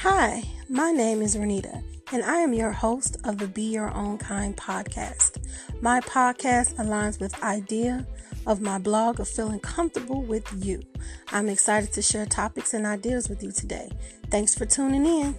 Hi, my name is Renita, and I am your host of the Be Your Own Kind podcast. My podcast aligns with idea of my blog of feeling comfortable with you. I'm excited to share topics and ideas with you today. Thanks for tuning in.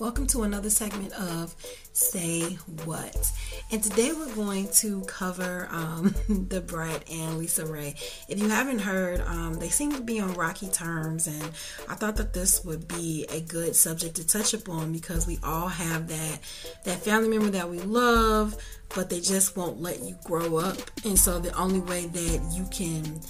Welcome to another segment of Say What. And today we're going to cover um, the Brat and LisaRaye. If you haven't heard, um, they seem to be on rocky terms, and I thought that this would be a good subject to touch upon because we all have that that family member that we love, but they just won't let you grow up, and so the only way that you can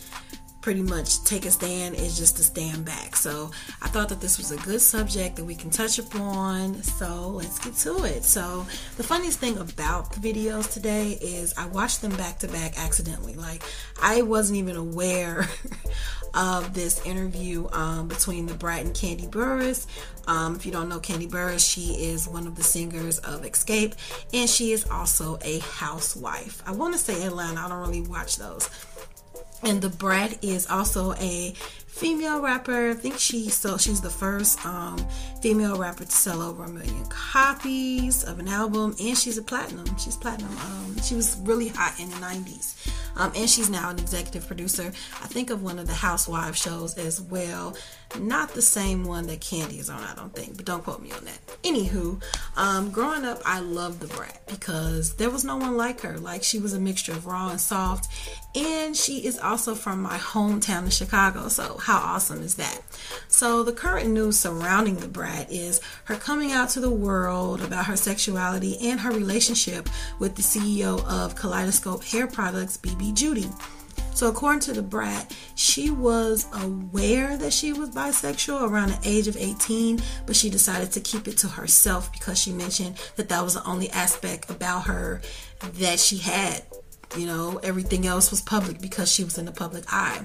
pretty much take a stand is just to stand back. So I thought that this was a good subject that we can touch upon. So let's get to it. So the funniest thing about the videos today is I watched them back to back accidentally. Like I wasn't even aware of this interview um, between the Brat and Kandi Burruss. Um, if you don't know Kandi Burruss, she is one of the singers of Xscape, and she is also a housewife. I want to say Atlanta. I don't really watch those and the Brat is also a female rapper. I think she so she's the first um, female rapper to sell over a million copies of an album, and she's a platinum. She's platinum. Um, she was really hot in the '90s, um, and she's now an executive producer. I think of one of the Housewives shows as well. Not the same one that Kandi is on, I don't think, but don't quote me on that. Anywho, um, growing up, I loved the Brat because there was no one like her. Like she was a mixture of raw and soft, and she is also from my hometown of Chicago. So how awesome is that? So the current news surrounding the Brat is her coming out to the world about her sexuality and her relationship with the CEO of Kaleidoscope Hair Products, BB Judy. So, according to the Brat, she was aware that she was bisexual around the age of 18, but she decided to keep it to herself because she mentioned that that was the only aspect about her that she had. You know, everything else was public because she was in the public eye.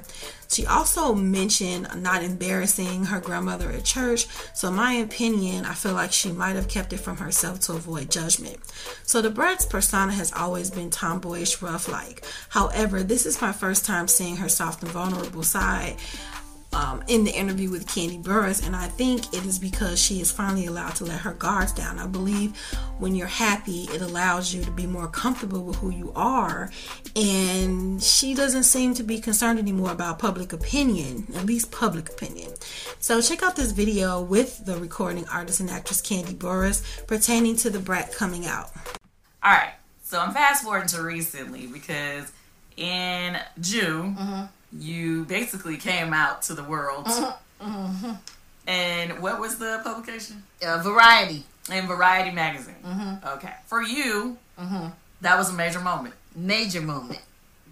She also mentioned not embarrassing her grandmother at church. So, in my opinion, I feel like she might have kept it from herself to avoid judgment. So, the Brat's persona has always been tomboyish, rough like. However, this is my first time seeing her soft and vulnerable side. Um, in the interview with Kandi Burruss, and I think it is because she is finally allowed to let her guards down. I believe when you're happy, it allows you to be more comfortable with who you are, and she doesn't seem to be concerned anymore about public opinion, at least public opinion. So check out this video with the recording artist and actress Kandi Burruss pertaining to the Brat coming out. All right, so I'm fast forwarding to recently because in June you basically came out to the world. And what was the publication? Uh, variety. In Variety magazine. Okay, for you, that was a major moment. Major moment.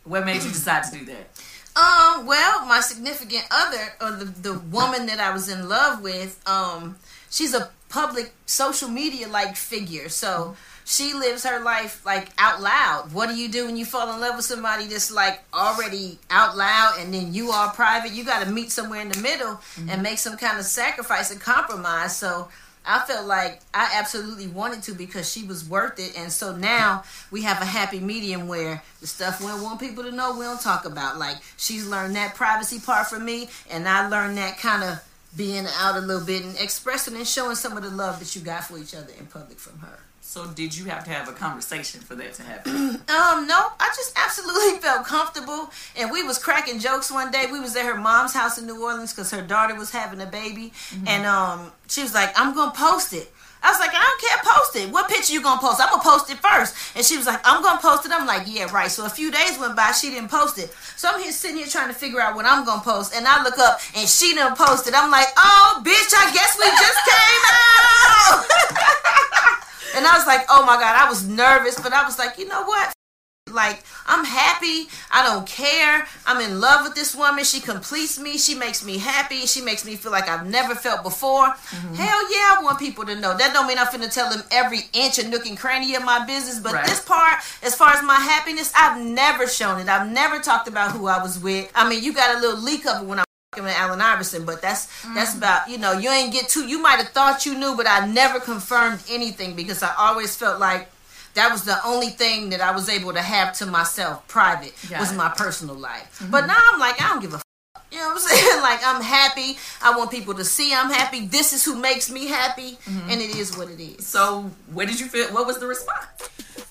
What made you decide to do that? Um, well, my significant other, or the, the woman that I was in love with, um, she's a public social media like figure. So she lives her life like out loud. What do you do when you fall in love with somebody that's like already out loud and then you are private? You got to meet somewhere in the middle and mm-hmm. make some kind of sacrifice and compromise. So I felt like I absolutely wanted to because she was worth it. And so now we have a happy medium where the stuff we don't want people to know, we don't talk about. Like she's learned that privacy part from me, and I learned that kind of being out a little bit and expressing and showing some of the love that you got for each other in public from her. So did you have to have a conversation for that to happen? Um, no, I just absolutely felt comfortable, and we was cracking jokes one day. We was at her mom's house in New Orleans because her daughter was having a baby, and um, she was like, "I'm gonna post it." I was like, "I don't care, post it. What picture you gonna post? I'm gonna post it first. And she was like, "I'm gonna post it." I'm like, "Yeah, right." So a few days went by, she didn't post it. So I'm here sitting here trying to figure out what I'm gonna post, and I look up and she didn't post it. I'm like, "Oh, bitch, I guess we just came out." And I was like, oh my God, I was nervous, but I was like, you know what? like I'm happy. I don't care. I'm in love with this woman. She completes me. She makes me happy. She makes me feel like I've never felt before. Mm-hmm. Hell yeah, I want people to know. That don't mean I'm finna tell them every inch and nook and cranny of my business. But right. this part, as far as my happiness, I've never shown it. I've never talked about who I was with. I mean, you got a little leak of it when I Allen Iverson, but that's mm. that's about you know you ain't get too. You might have thought you knew, but I never confirmed anything because I always felt like that was the only thing that I was able to have to myself, private, Got was it. my personal life. Mm-hmm. But now I'm like, I don't give a. F- you know what I'm saying? Like I'm happy. I want people to see I'm happy. This is who makes me happy, mm-hmm. and it is what it is. So, what did you feel? What was the response?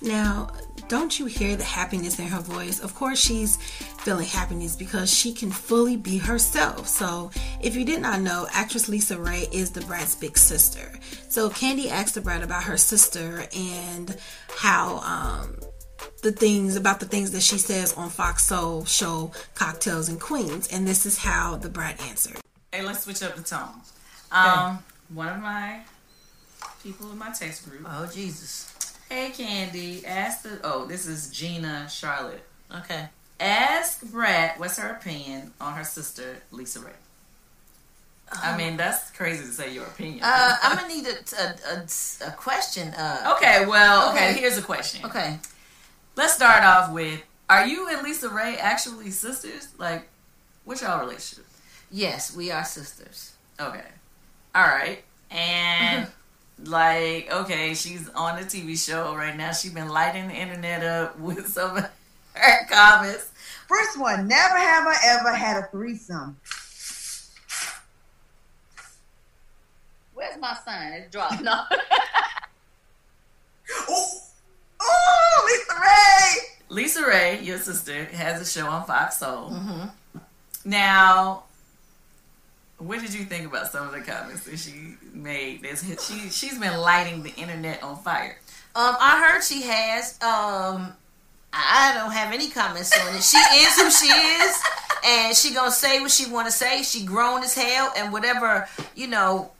Now, don't you hear the happiness in her voice? Of course, she's feeling happiness because she can fully be herself. So, if you did not know, actress LisaRaye is the Brat's big sister. So, Kandi asked the Brat about her sister and how um, the things about the things that she says on Fox Soul show Cocktails and Queens, and this is how the Brat answered. Hey, let's switch up the tone. Um, okay. One of my people in my text group. Oh Jesus Hey, Kandi. Ask the. Oh, this is Gina Charlotte. Okay. Ask Brat what's her opinion on her sister LisaRaye. I um, mean, that's crazy to say your opinion. Uh, I'm gonna need a, a, a, a question. Uh, okay, well, okay. okay. Here's a question. Okay. Let's start off with: Are you and LisaRaye actually sisters? Like, what's y'all relationship? Yes, we are sisters. Okay. All right. And like okay she's on a tv show right now she's been lighting the internet up with some her comments first one never have i ever had a threesome where's my son? it's dropped no oh, oh LisaRaye lisa ray your sister has a show on fox soul mm-hmm. now what did you think about some of the comments that she made? she she's been lighting the internet on fire. Um, I heard she has. Um, I don't have any comments on it. She is who she is, and she gonna say what she want to say. She grown as hell, and whatever you know,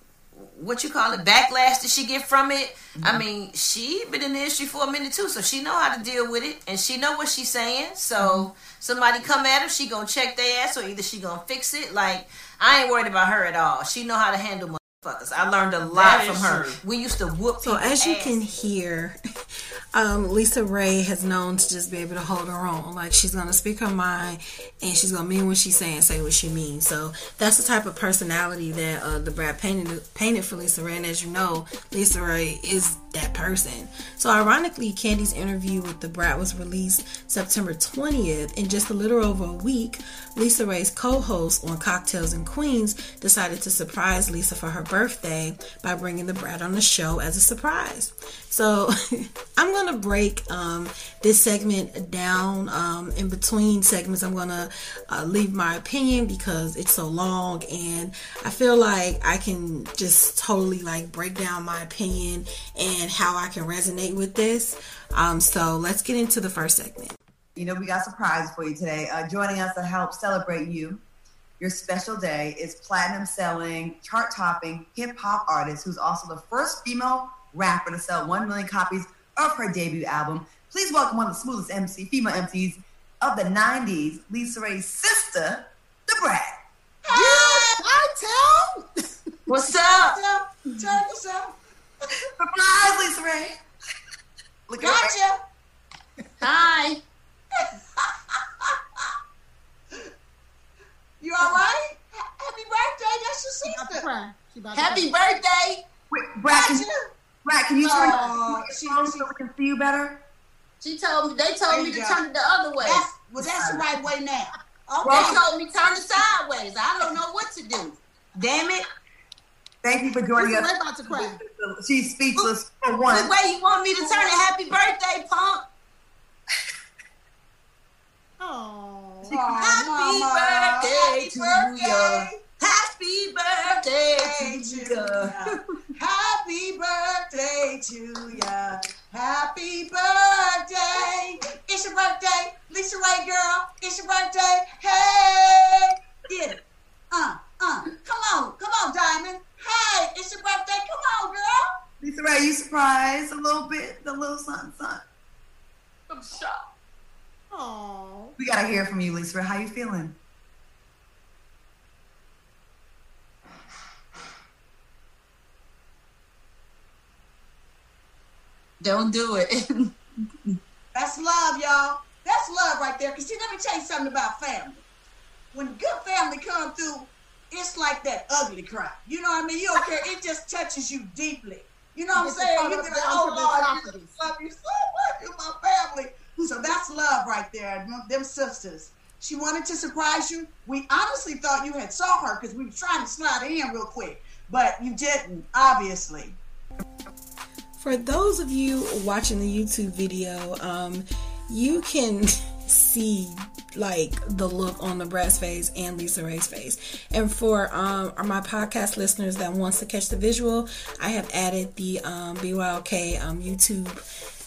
what you call it, backlash that she get from it. Mm-hmm. I mean, she been in the industry for a minute too, so she know how to deal with it, and she know what she's saying. So mm-hmm. somebody come at her, she gonna check their ass, or either she gonna fix it. Like I ain't worried about her at all. She know how to handle motherfuckers. I learned a lot from her. True. We used to whoop. So as you ass. can hear, um, LisaRaye has known to just be able to hold her own. Like she's gonna speak her mind, and she's gonna mean what she's saying, say what she means. So that's the type of personality that uh, the Brat painted painted for LisaRaye. And as you know, LisaRaye is that person. So ironically, Kandi's interview with the Brat was released September 20th. In just a little over a week, LisaRaye's co-host on Cocktails and Queens decided to surprise Lisa for her birthday by bringing the Brat on the show as a surprise. So I'm gonna break um, this segment down. Um, in between segments, I'm gonna uh, leave my opinion because it's so long, and I feel like I can just totally like break down my opinion and how I can resonate with this. Um, so let's get into the first segment. You know, we got surprise for you today. Uh, joining us to help celebrate you, your special day, is platinum selling, chart topping hip hop artist who's also the first female rapper to sell 1 million copies of her debut album. Please welcome one of the smoothest MC, female MCs of the 90s, LisaRaye's sister, the Brat. Hey, I tell. What's up? Tell yourself. Surprise, LisaRaye. Look gotcha. Hi. you all right? Happy birthday. That's your sister. Happy birthday. Wait, Brat, can, Brat, can you turn uh, she, phone so we can see you better? She told me, they told me to go. turn it the other way. That's, well, that's the right way now. Okay. Well, they told me turn it sideways. I don't know what to do. Damn it. Thank you for joining us. about to cry. She's speechless for one. Wait, you want me to turn it happy birthday, punk? Oh, happy Mama. birthday to you. Happy birthday to you. Happy birthday to ya. Happy birthday. It's your birthday. LisaRaye girl. It's your birthday. Hey. Get it. Uh, uh. Come on. Come on, Diamond. Hey, it's your birthday. Come on, girl. LisaRaye, you surprised a little bit? The little son, son. I'm shocked. Oh. We gotta hear from you, Lisa. How you feeling? Don't do it. That's love, y'all. That's love right there. Cause see, let me tell you something about family. When good family come through, it's like that ugly cry. You know what I mean? You don't care. It just touches you deeply. You know what I'm saying? You part be of like, oh Lord, I love you so much. You're my family. So that's love right there. Them sisters. She wanted to surprise you. We honestly thought you had saw her because we were trying to slide in real quick, but you didn't, obviously. For those of you watching the YouTube video, um, you can see like the look on the Brat's face and LisaRaye's face. And for um, my podcast listeners that wants to catch the visual, I have added the um, BYLK um, YouTube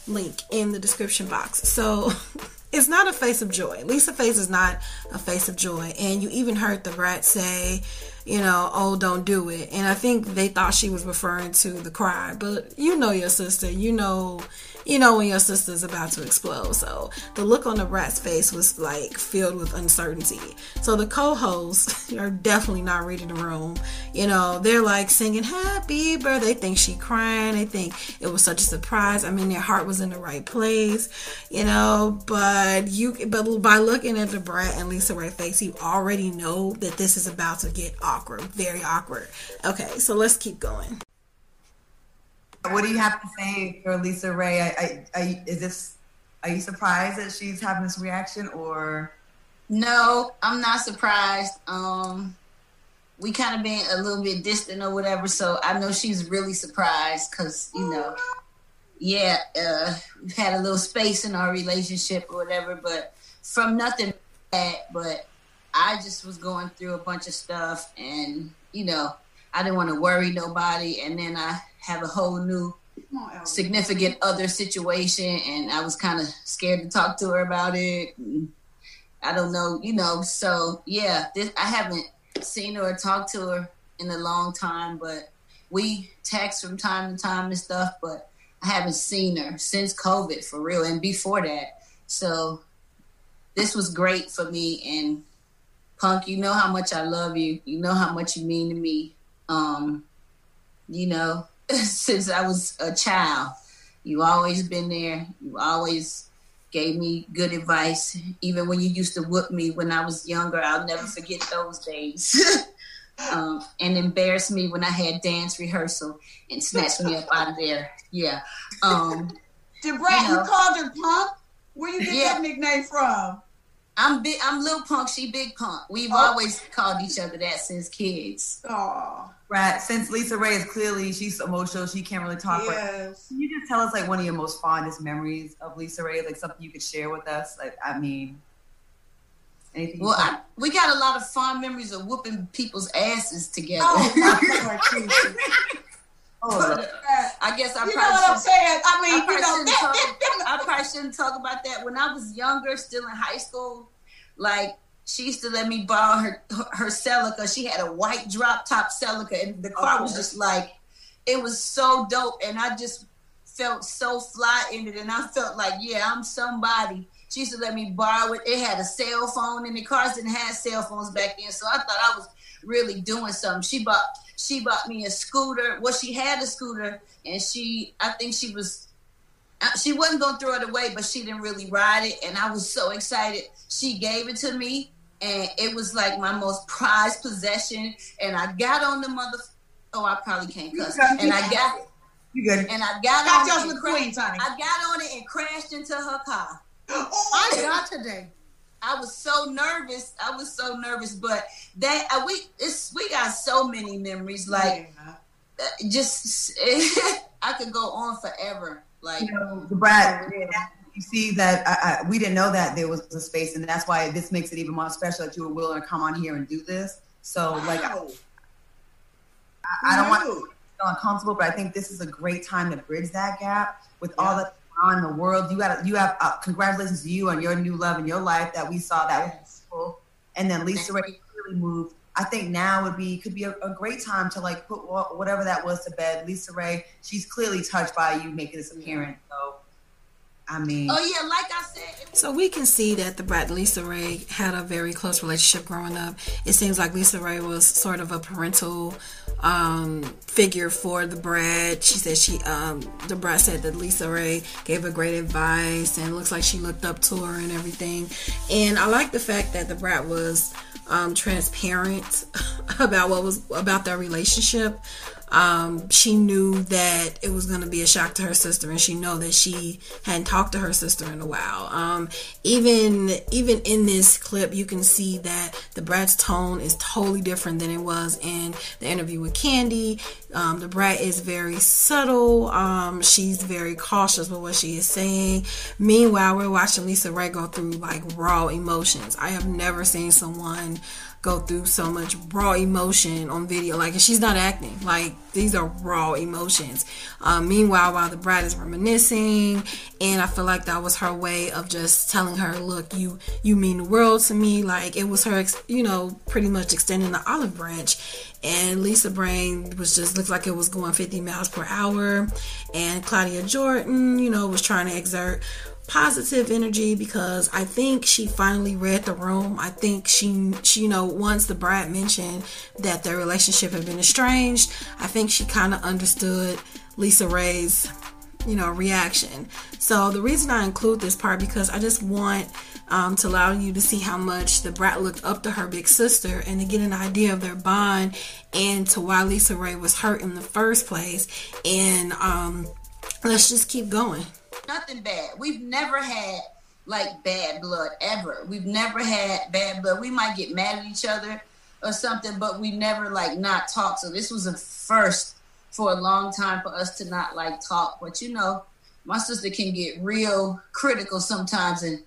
link in the description box. So it's not a face of joy. Lisa face is not a face of joy. And you even heard the brat say, you know, oh, don't do it. And I think they thought she was referring to the cry. But you know your sister. You know, you know when your sister's about to explode. So the look on the brat's face was like filled with uncertainty. So the co-hosts are definitely not reading the room. You know, they're like singing happy birthday. They think she crying. They think it was such a surprise. I mean, their heart was in the right place. You know, but you but by looking at the brat and LisaRaye face, you already know that this is about to get awkward, very awkward. Okay, so let's keep going. What do you have to say for LisaRaye? I, I, I, is this? Are you surprised that she's having this reaction, or No, I'm not surprised. Um, we kind of been a little bit distant or whatever, so I know she's really surprised because you know, yeah, uh, we've had a little space in our relationship or whatever, but from nothing bad. But I just was going through a bunch of stuff, and you know, I didn't want to worry nobody, and then I have a whole new on, significant other situation and I was kind of scared to talk to her about it. I don't know, you know, so yeah, this, I haven't seen her or talked to her in a long time, but we text from time to time and stuff, but I haven't seen her since COVID for real and before that. So this was great for me and Punk, you know how much I love you. You know how much you mean to me. Um, you know, since I was a child. You always been there. You always gave me good advice. Even when you used to whoop me when I was younger, I'll never forget those days. um, and embarrass me when I had dance rehearsal and snatched me up out of there. Yeah. Um, Did Brat, You you, called her punk? Where you get Yeah. that nickname from? I'm big. I'm little punk. She big punk. We've Oh. always called each other that since kids. Oh, Brat? Since LisaRaye is clearly she's emotional, she can't really talk. Right? yes. Can you just tell us like one of your most fondest memories of LisaRaye, like something you could share with us? Like, I mean, anything. Well, I, we got a lot of fond memories of whooping people's asses together. Oh, my Lord, Jesus. oh, uh, I guess I. You know what I'm saying? I mean, I you know, shouldn't that, that, I probably shouldn't talk about that. When I was younger, still in high school, like she used to let me borrow her her, Celica. She had a white drop top Celica, and the car was just like, it was so dope, and I just felt so fly in it, and I felt like, yeah, I'm somebody. She used to let me borrow it. It had a cell phone, and the cars didn't have cell phones back then, so I thought I was really doing something. She bought she bought me a scooter. Well, she had a scooter, and she I think she was she wasn't gonna throw it away, but she didn't really ride it, and I was so excited. She gave it to me, and it was like my most prized possession. And I got on the mother. Oh, I probably can't cuss. And I got you good? and I got on it and cra- Queens. I got on it and crashed into her car. Oh, I got today. I was so nervous. I was so nervous, but that uh, we it's we got so many memories. Like yeah. uh, just I could go on forever. Like you know, the Brat, you see that I, I, we didn't know that there was a space, and that's why this makes it even more special that you were willing to come on here and do this. So, like, I, Wow. I don't want to feel uncomfortable, but I think this is a great time to bridge that gap with all Yeah. that's going on in the world. You got, you have uh, congratulations to you on your new love in your life that we saw that was cool. And then LisaRaye really moved. I think now would be could be a, a great time to like put whatever that was to bed. LisaRaye, she's clearly touched by you making this appearance. So I mean, Oh yeah, like I said, it So we can see that the brat LisaRaye had a very close relationship growing up. It seems like LisaRaye was sort of a parental um, figure for the brat. She said she, um, the brat said that LisaRaye gave her great advice and looks like she looked up to her and everything. And I like the fact that the brat was um, transparent about what was about their relationship. Um, she knew that it was going to be a shock to her sister, and she know that she hadn't talked to her sister in a while. Um, even even in this clip, you can see that the brat's tone is totally different than it was in the interview with Kandi. Um, the brat is very subtle. Um, she's very cautious with what she is saying. Meanwhile, we're watching LisaRaye go through like raw emotions. I have never seen someone go through so much raw emotion on video. Like, she's not acting. Like, these are raw emotions. Um, meanwhile, while the brat is reminiscing, and I feel like that was her way of just telling her, "Look, you you mean the world to me." Like, it was her, you know, pretty much extending the olive branch. And Lisa Brain was just looked like it was going 50 miles per hour, and Claudia Jordan, you know, was trying to exert positive energy because I think she finally read the room. I think she, she you know, once the brat mentioned that their relationship had been estranged, I think she kind of understood LisaRaye's, you know, reaction. So the reason I include this part because I just want um, to allow you to see how much the brat looked up to her big sister and to get an idea of their bond and to why LisaRaye was hurt in the first place. And um, let's just keep going. Nothing bad. We've never had like bad blood ever. We've never had bad blood. We might get mad at each other or something, but we never like not talk. So this was a first for a long time for us to not like talk. But you know, my sister can get real critical sometimes and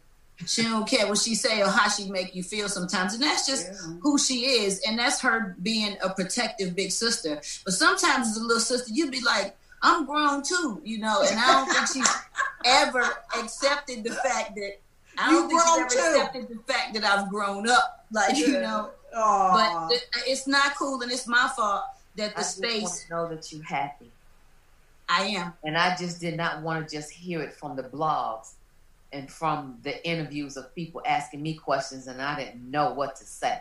she don't care what she say or how she make you feel sometimes. And that's just who she is. And that's her being a protective big sister. But sometimes as a little sister, you'd be like, I'm grown too, you know, and I don't think she's ever accepted the fact that I don't You think she's grown ever too. accepted the fact that I've grown up. Like, you know. Aw. But it- it's not cool and it's my fault that I the just want space to know that you're happy. I am. And I just did not want to just hear it from the blogs and from the interviews of people asking me questions, and I didn't know what to say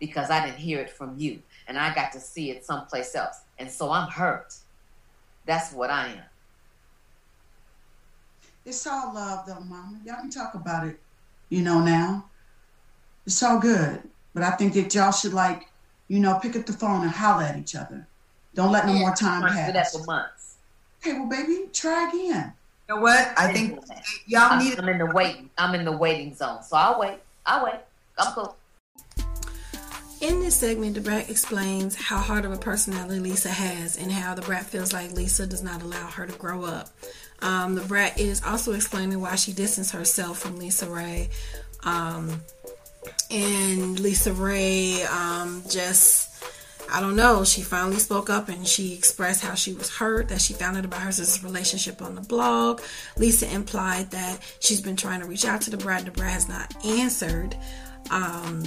because I didn't hear it from you, and I got to see it someplace else, and so I'm hurt. That's what I am. It's all love, though, Mama. Y'all can talk about it, you know, now. It's all good. But I think that y'all should, like, you know, pick up the phone and holler at each other. Don't let no Yeah. more time I'm that pass. for months. Okay, well, baby, try again. You know what? I think y'all I'm, need I'm in the waiting. I'm in the waiting zone, so I'll wait. I'll wait. I'm cool. In this segment, the brat explains how hard of a personality Lisa has and how the brat feels like Lisa does not allow her to grow up. Um, the brat is also explaining why she distanced herself from LisaRaye. Um, and LisaRaye um, just, I don't know, she finally spoke up and she expressed how she was hurt, that she found out about her sister's relationship on the blog. Lisa implied that she's been trying to reach out to the brat, and the brat has not answered. Um,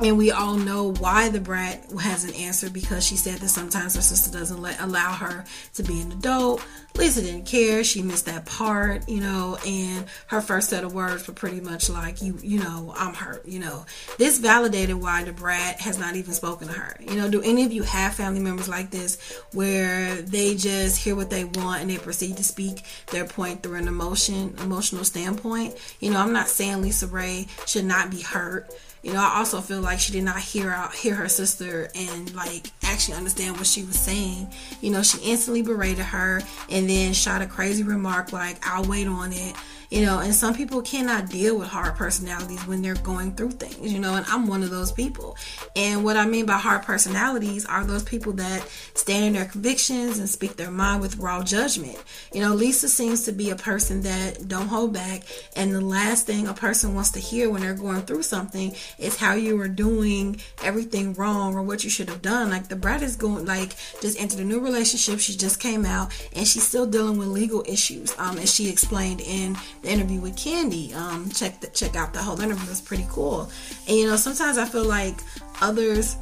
and we all know why the brat hasn't answered because she said that sometimes her sister doesn't let allow her to be an adult. Lisa didn't care; she missed that part, you know. And her first set of words were pretty much like, "You, you know, I'm hurt." You know, this validated why the brat has not even spoken to her. You know, do any of you have family members like this where they just hear what they want and they proceed to speak their point through an emotion, emotional standpoint? You know, I'm not saying LisaRaye should not be hurt. You know, I also feel like she did not hear out hear her sister and like actually understand what she was saying. You know, she instantly berated her and then shot a crazy remark like, "I'll wait on it." You know, and some people cannot deal with hard personalities when they're going through things. You know, and I'm one of those people. And what I mean by hard personalities are those people that stand in their convictions and speak their mind with raw judgment. You know, Lisa seems to be a person that don't hold back, and the last thing a person wants to hear when they're going through something is how you were doing everything wrong or what you should have done. Like the brat is going like just entered a new relationship. She just came out and she's still dealing with legal issues. Um, as she explained in the interview with Kandi. Um, check the, check out the whole interview. It's pretty cool. And you know, sometimes I feel like others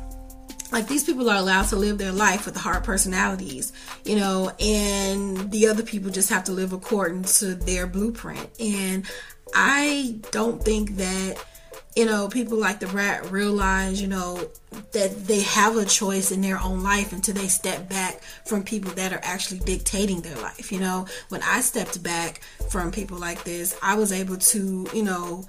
like these people are allowed to live their life with the hard personalities, you know, and the other people just have to live according to their blueprint. And I don't think that you know, people like the Brat realize, you know, that they have a choice in their own life until they step back from people that are actually dictating their life. You know, when I stepped back from people like this, I was able to, you know,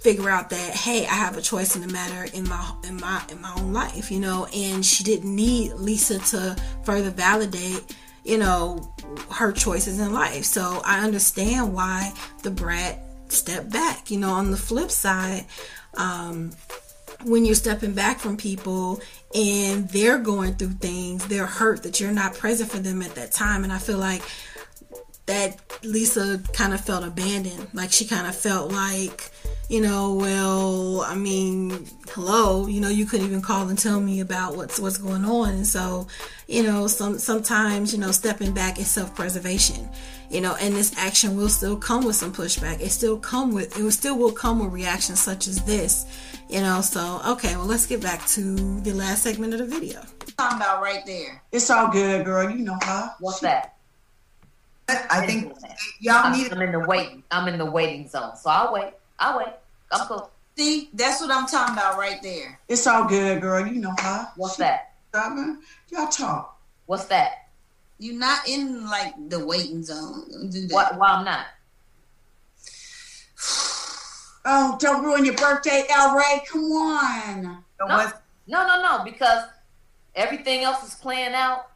figure out that hey, I have a choice in the matter in my in my in my own life, you know, and she didn't need Lisa to further validate you know her choices in life so i understand why the brat step back. You know, on the flip side, um, when you're stepping back from people and they're going through things, they're hurt that you're not present for them at that time. And I feel like that Lisa kind of felt abandoned. Like she kind of felt like, you know, well, I mean, hello, you know, you couldn't even call and tell me about what's what's going on. And so, you know, some sometimes, you know, stepping back is self-preservation. You know, and this action will still come with some pushback. It still come with it will still will come with reactions such as this. You know, so okay, well let's get back to the last segment of the video. Talking about right there. It's all good, girl. You know her. What's that? I think y'all I'm, need. I'm in the waiting. I'm in the waiting zone, so I'll wait. I'll wait. I'm cool. See, that's what I'm talking about right there. It's all good, girl. You know her. What's She that? stubborn. Y'all talk. What's that? You're not in like the waiting zone. Don't do that. What? Why I'm not? Oh, don't ruin your birthday, El Ray. Come on. No. No, no, no. Because everything else is playing out.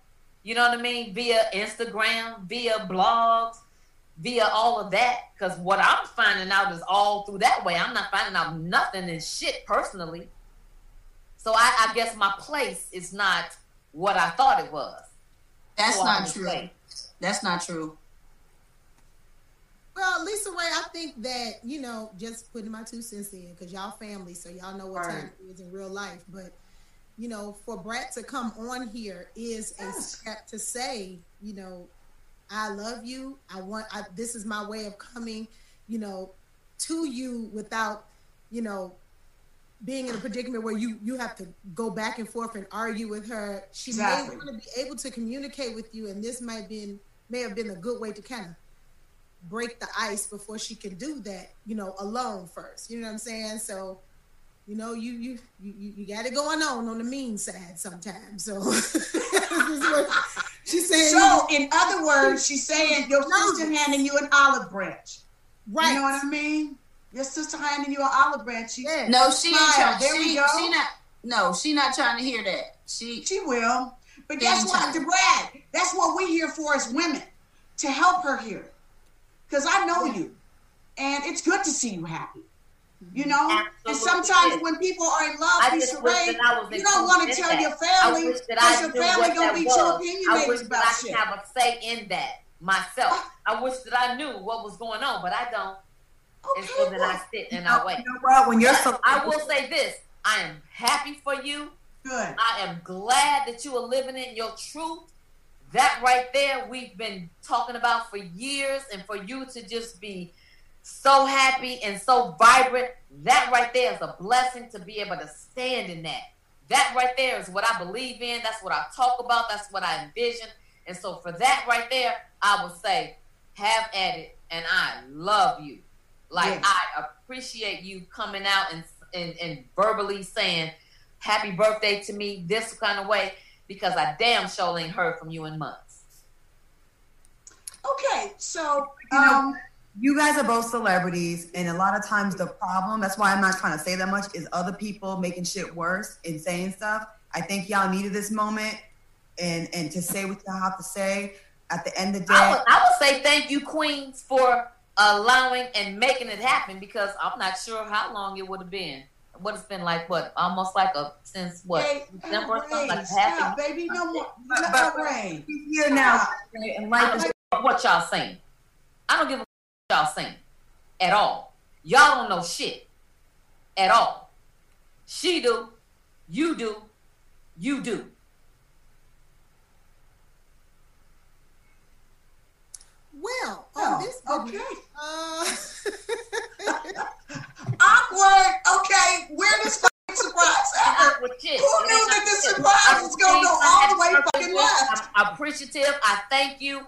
You know what I mean? Via Instagram, via blogs, via all of that. Because what I'm finding out is all through that way. I'm not finding out nothing and shit personally. So I, I guess my place is not what I thought it was. That's So I'm not true. saying. That's not true. Well, LisaRaye, I think that you know, just putting my two cents in because y'all family, so y'all know what time it is in real life. But you know, for Brat to come on here is a step to say, you know, I love you. I want. I, this is my way of coming, you know, to you without, you know, being in a predicament where you you have to go back and forth and argue with her. She Exactly. may want to be able to communicate with you, and this might been may have been a good way to kind of break the ice before she can do that, you know, alone first. You know what I'm saying? So, you know, you you you, you got it going on on the mean side sometimes. So this is what she's saying. So, in other words, she's saying your sister handing you an olive branch. right. You know what I mean? Your sister handing you an olive branch. She, Yeah. No, she ain't trying. There we go. she not. No, she not trying to hear that. She. she will. But Yeah, guess what, anytime. Da Brat? That's what we're here for as women to help her here. Because I know you, and it's good to see you happy. You know, and sometimes when people are in love, I wish I you don't want to tell in your family because your family gonna be was. too I opinionated about that I shit. could have a say in that myself. Ah. I wish that I knew what was going on, but I don't. And so Okay, then I sit and I wait. you know what? When you're so, I will say this: I am happy for you. good. I am glad that you are living in your truth. That right there, we've been talking about for years, and for you to just be so happy and so vibrant, that right there is a blessing to be able to stand in that. That right there is what I believe in. That's what I talk about. That's what I envision. And so, for that right there, I would say, have at it. And I love you. Like, Yes. I appreciate you coming out and, and, and verbally saying, happy birthday to me this kind of way because I damn sure ain't heard from you in months. Okay, so You know, um, you guys are both celebrities, and a lot of times the problem, that's why I'm not trying to say that much, is other people making shit worse and saying stuff. I think y'all needed this moment and and to say what y'all have to say. At the end of the I day, would, I would say thank you, Queens, for allowing and making it happen because I'm not sure how long it would have been. What it's been like, what almost like a since what hey, December or something, like half a baby, no more. But- No, but- Ray. he's here now, and I life don't is give a fuck what y'all saying. I don't give a fuck what y'all sing at all. Y'all don't know shit at all. She do, you do, you do. Well, on oh, this okay. Uh... Awkward. Okay, where this fucking surprise happened? Who knew that this surprise was gonna go all the way fucking left? I'm appreciative. I thank you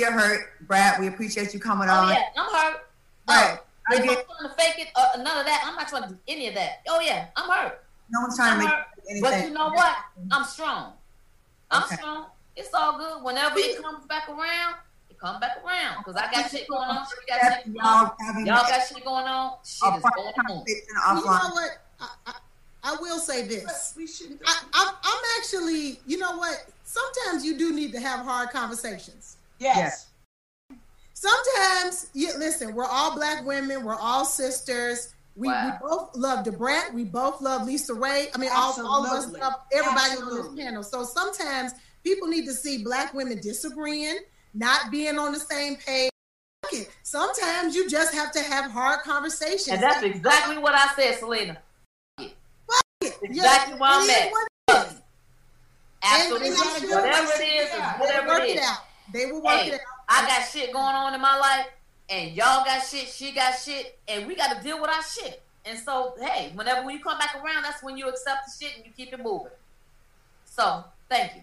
you're hurt, Brat. We appreciate you coming Oh on. yeah, I'm hurt. Right. Oh, I if get- I'm trying to fake it, uh, none of that. I'm not trying to do any of that. Oh yeah, I'm hurt. No one's trying to I'm make hurt. anything. But you know what? I'm strong. I'm Okay. strong. It's all good. Whenever it comes back around, it comes back around. Because I got shit going on. She got shit going on. Y'all Y'all got shit going on. Shit is going on. You know what? I, I, I will say this. We shouldn't. I, I'm, I'm actually, you know what? Sometimes you do need to have hard conversations. Yes. Sometimes, you, listen, we're all black women. We're all sisters. We, Wow. we both love Da Brat. We both love LisaRaye. I mean, all, all of us love everybody on this panel. So sometimes people need to see black women disagreeing, not being on the same page. Sometimes you just have to have hard conversations. And that's exactly what I said, Syleena. Yeah, exactly where I'm at. what. Absolutely. And- and I'm sure Whatever it is, whatever it it is. Out. They will work Hey, it out. I got shit going on in my life, and y'all got shit, she got shit, and we got to deal with our shit. And so, hey, whenever when you come back around, that's when you accept the shit and you keep it moving. So, thank you.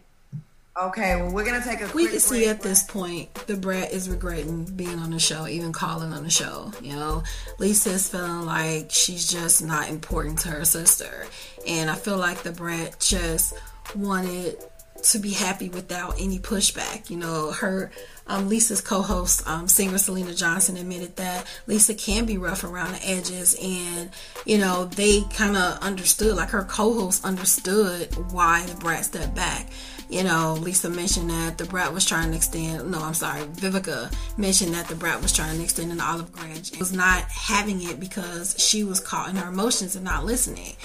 Okay, well, we're gonna take a. Quick We quick can see break. at this point the brat is regretting being on the show even calling on the show you know lisa is feeling like she's just not important to her sister and i feel like the brat just wanted to be happy without any pushback you know her um, lisa's co-host um, singer syleena johnson admitted that lisa can be rough around the edges and you know they kind of understood like her co-host understood why the brat stepped back you know, Lisa mentioned that the brat was trying to extend. No, I'm sorry, Vivica mentioned that the brat was trying to extend an olive branch. It was not having it because she was caught in her emotions and not listening.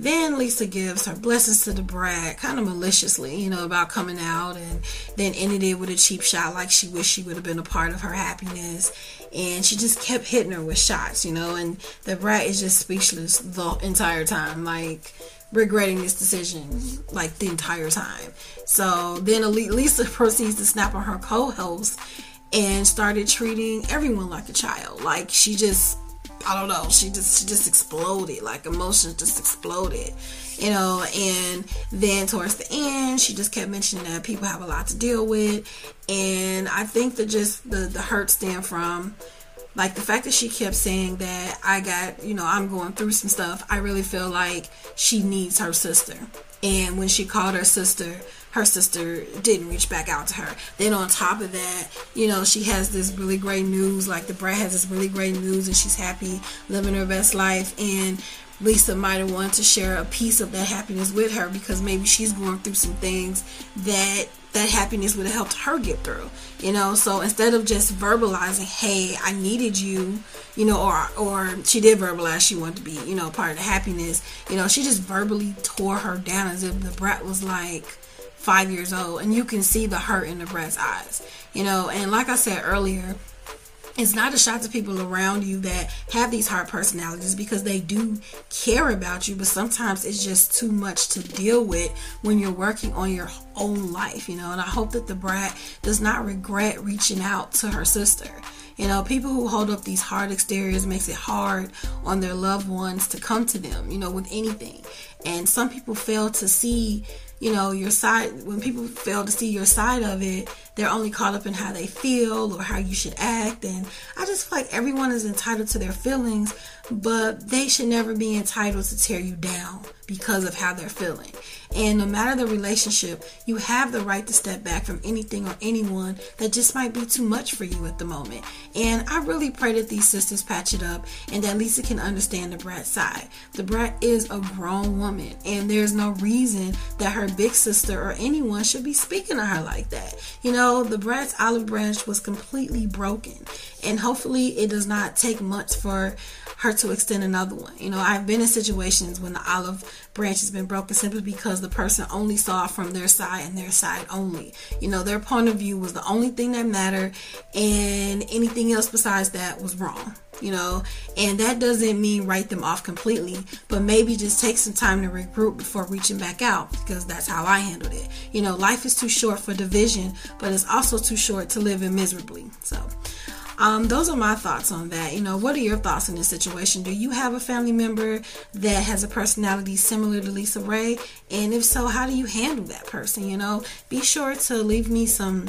Then Lisa gives her blessings to the brat, kind of maliciously, you know, about coming out, and then ended it with a cheap shot, like she wished she would have been a part of her happiness. And she just kept hitting her with shots, you know, and the brat is just speechless the entire time, like regretting this decision like the entire time. So then Lisa proceeds to snap on her co-host and started treating everyone like a child. Like she just I don't know, she just she just exploded. Like emotions just exploded. You know, and then towards the end, she just kept mentioning that people have a lot to deal with. And I think that just the, the hurt stem from like the fact that she kept saying that I got, you know, I'm going through some stuff. I really feel like she needs her sister. And when she called her sister, her sister didn't reach back out to her. Then on top of that, you know, she has this really great news. Like the brat has this really great news, and she's happy, living her best life. And Lisa might have wanted to share a piece of that happiness with her because maybe she's going through some things that that happiness would have helped her get through. You know, so instead of just verbalizing, "Hey, I needed you," you know, or or she did verbalize she wanted to be, you know, part of the happiness. You know, she just verbally tore her down as if the brat was like five years old, and you can see the hurt in the brat's eyes. You know, and like I said earlier, it's not a shot to people around you that have these hard personalities because they do care about you, but sometimes it's just too much to deal with when you're working on your own life, you know. And I hope that the brat does not regret reaching out to her sister. You know, people who hold up these hard exteriors makes it hard on their loved ones to come to them, you know, with anything. And some people fail to see you know your side when people fail to see your side of it they're only caught up in how they feel or how you should act. And i just feel like everyone is entitled to their feelings but they should never be entitled to tear you down because of how they're feeling. And no matter the relationship you have the right to step back from anything or anyone that just might be too much for you at the moment. And i really pray that these sisters patch it up and that lisa can understand the brat side. The brat is a grown woman and there's no reason that her big sister or anyone should be speaking to her like that. You know, the brat's olive branch was completely broken, and hopefully, it does not take much for her to extend another one. You know, I've been in situations when the olive branch has been broken simply because the person only saw from their side and their side only. You know, their point of view was the only thing that mattered, and anything else besides that was wrong you know and that doesn't mean write them off completely but maybe just take some time to regroup before reaching back out because that's how i handled it you know life is too short for division but it's also too short to live in miserably so um, those are my thoughts on that. You know, what are your thoughts on this situation? Do you have a family member that has a personality similar to LisaRaye? And if so, how do you handle that person? You know, be sure to leave me some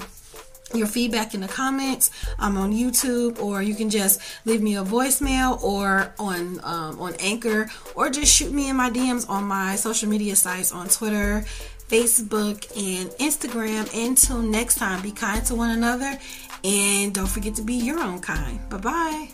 your feedback in the comments um, on YouTube, or you can just leave me a voicemail or on um, on Anchor, or just shoot me in my DMs on my social media sites on Twitter, Facebook, and Instagram. Until next time, be kind to one another, and don't forget to be your own kind. Bye bye.